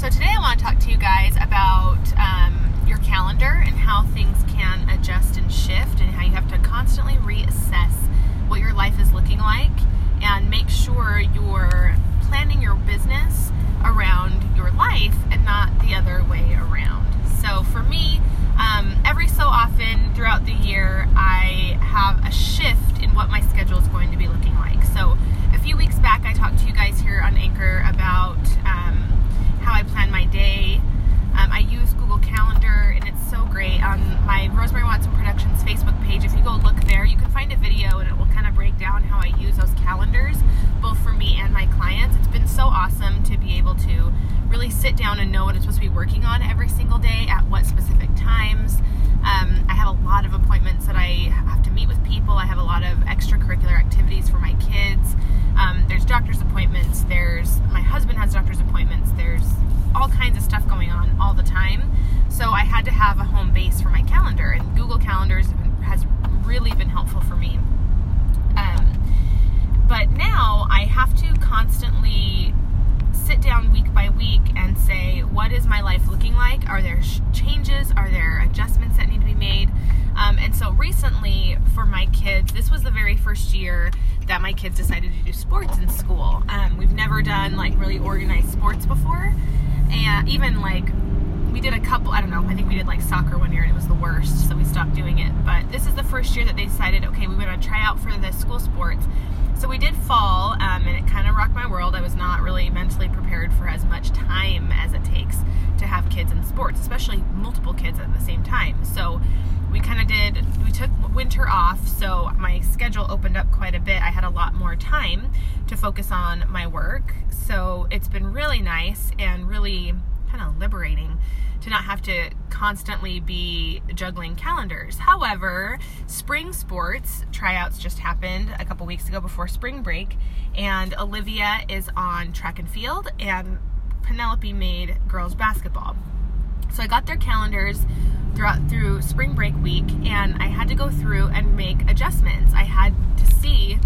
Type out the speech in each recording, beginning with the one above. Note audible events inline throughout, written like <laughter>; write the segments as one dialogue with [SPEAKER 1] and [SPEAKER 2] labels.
[SPEAKER 1] So today I want to talk to you guys about um, your calendar and how things can adjust and shift, and how you have to constantly reassess what your life is looking like and make sure you're planning your business around your life and not the other way around. So for me, um, every so often throughout the year, I have a shift in what my schedule is going to be looking like. So a few weeks back, I talked to you guys here on Anchor about um, how I plan my day. Um, I use Google Calendar and it's so great. On my Rosemary Watson Productions Facebook page, if you go look there, you can find a video and it will kind of break down how I use those calendars, both for me and my clients. It's been so awesome to be able to really sit down and know what I'm supposed to be working on every single day at what specific times. Um, I have a lot of appointments that I have to meet with people. I have a lot of extracurricular activities for my kids. Um, there's doctor's appointments. There's my husband has doctor's appointments. There's all kinds of stuff going on all the time. So I had to have a home base for my calendar, and Google Calendars has really been helpful for me. Um, but now I have to constantly sit down week by week and say, what is my life looking like? Are there changes? Are there adjustments that need to be made? Um, and so recently, for my kids, this was the very first year that my kids decided to do sports in school. Um, we've never done like really organized sports before, and even like we did a couple. I don't know. I think we did like soccer one year, and it was the worst, so we stopped doing it. But this is the first year that they decided, okay, we want to try out for the school sports. So we did fall, um, and it kind of rocked my world. I was not really mentally prepared for as much time as it takes to have kids in sports, especially multiple kids at the same time. So we kind of did, we took winter off, so my schedule opened up quite a bit. I had a lot more time to focus on my work. So it's been really nice and really kind of liberating to not have to constantly be juggling calendars. However, spring sports tryouts just happened a couple weeks ago before spring break, and Olivia is on track and field, and Penelope made girls basketball. So I got their calendars throughout through spring break week, and I had to go through and make adjustments. I had to see,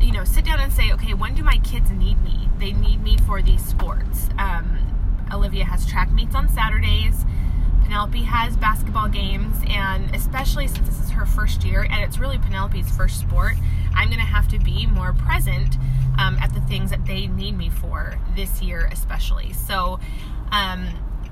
[SPEAKER 1] you know, sit down and say, okay, when do my kids need me? They need me for these sports. Um, Olivia has track meets on Saturdays. Penelope has basketball games, and especially since this is her first year and it's really Penelope's first sport, I'm going to have to be more present um, at the things that they need me for this year, especially. So, um,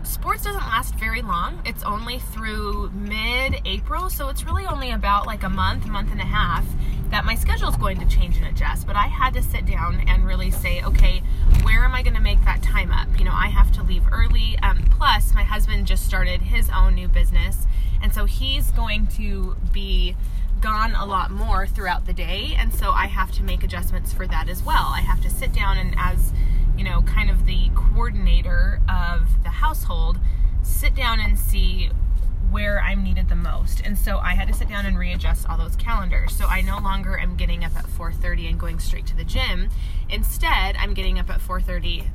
[SPEAKER 1] sports doesn't last very long. It's only through mid April, so it's really only about like a month, month and a half that my schedule is going to change and adjust. But I had to sit down and really say, okay, where am I going to make that time up? You know, I have to leave early. Um, plus, my husband just started his own new business, and so he's going to be gone a lot more throughout the day, and so I have to make adjustments for that as well. I have to sit down and, as you know, kind of the coordinator of the household, sit down and see where I'm needed the most. And so I had to sit down and readjust all those calendars. So I no longer am getting up at 4:30 and going straight to the gym. Instead, I'm getting up at 4:30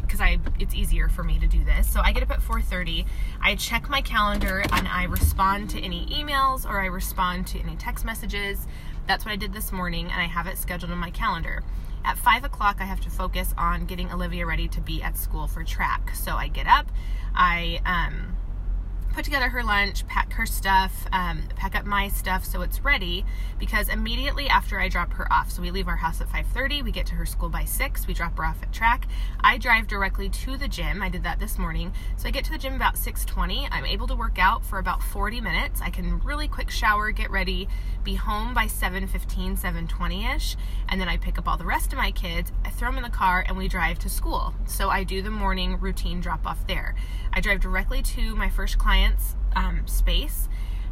[SPEAKER 1] because I it's easier for me to do this. So I get up at 4:30, I check my calendar and I respond to any emails or I respond to any text messages. That's what I did this morning and I have it scheduled in my calendar. At five o'clock, I have to focus on getting Olivia ready to be at school for track. So I get up, I um, put together her lunch, pack her stuff, um, pack up my stuff so it's ready. Because immediately after I drop her off, so we leave our house at 5:30, we get to her school by six. We drop her off at track. I drive directly to the gym. I did that this morning, so I get to the gym about 6:20. I'm able to work out for about 40 minutes. I can really quick shower, get ready, be home by 7:15, 7:20 ish, and then I pick up all the rest of my kids. I throw them in the car and we drive to school. So I do the morning routine drop off there. I drive directly to my first client's um, space.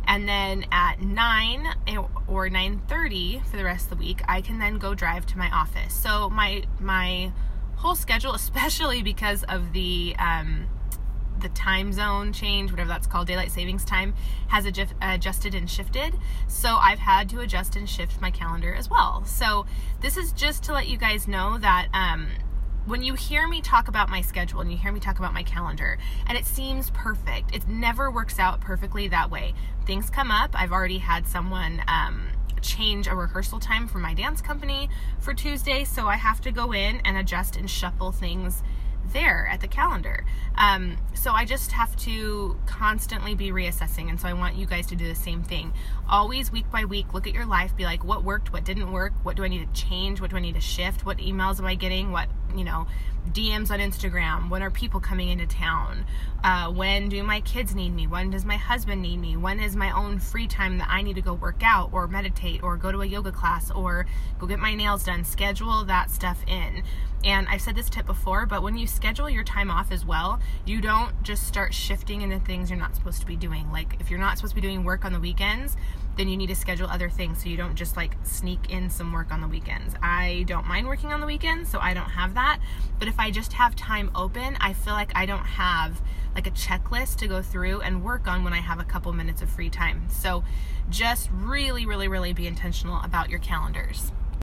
[SPEAKER 1] And then at 9 or 9.30 for the rest of the week i can then go drive to my office. So my my whole schedule <laughs> especially because of the um, the time zone change whatever that's called daylight savings time has adjust, adjusted and shifted. So i've had to adjust and shift my calendar as well. So this is just to let you guys know that um, when you hear me talk about my schedule and you hear me talk about my calendar and it seems perfect, it never works out perfectly that way. Things come up. I've already had someone um, change a rehearsal time for my dance company for Tuesday, so I have to go in and adjust and shuffle things there at the calendar. Um, so I just have to constantly be reassessing. And so I want you guys to do the same thing. Always week by week, look at your life, be like, what worked, what didn't work, what do I need to change, what do I need to shift, what emails am I getting, what, you know, DMs on Instagram, when are people coming into town, uh, when do my kids need me, when does my husband need me, when is my own free time that I need to go work out or meditate or go to a yoga class or go get my nails done. Schedule that stuff in. And I've said this tip before, but when you schedule your time off as well, you don't just start shifting into things you're not supposed to be doing. Like if you're not supposed to be doing work on the weekends, then you need to schedule other things so you don't just like sneak in some work on the weekends. I don't mind working on the weekends, so I don't have that. But if I just have time open, I feel like I don't have like a checklist to go through and work on when I have a couple minutes of free time. So just really, really, really be intentional about your calendars.